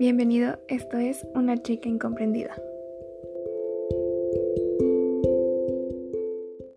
Bienvenido, esto es Una chica incomprendida.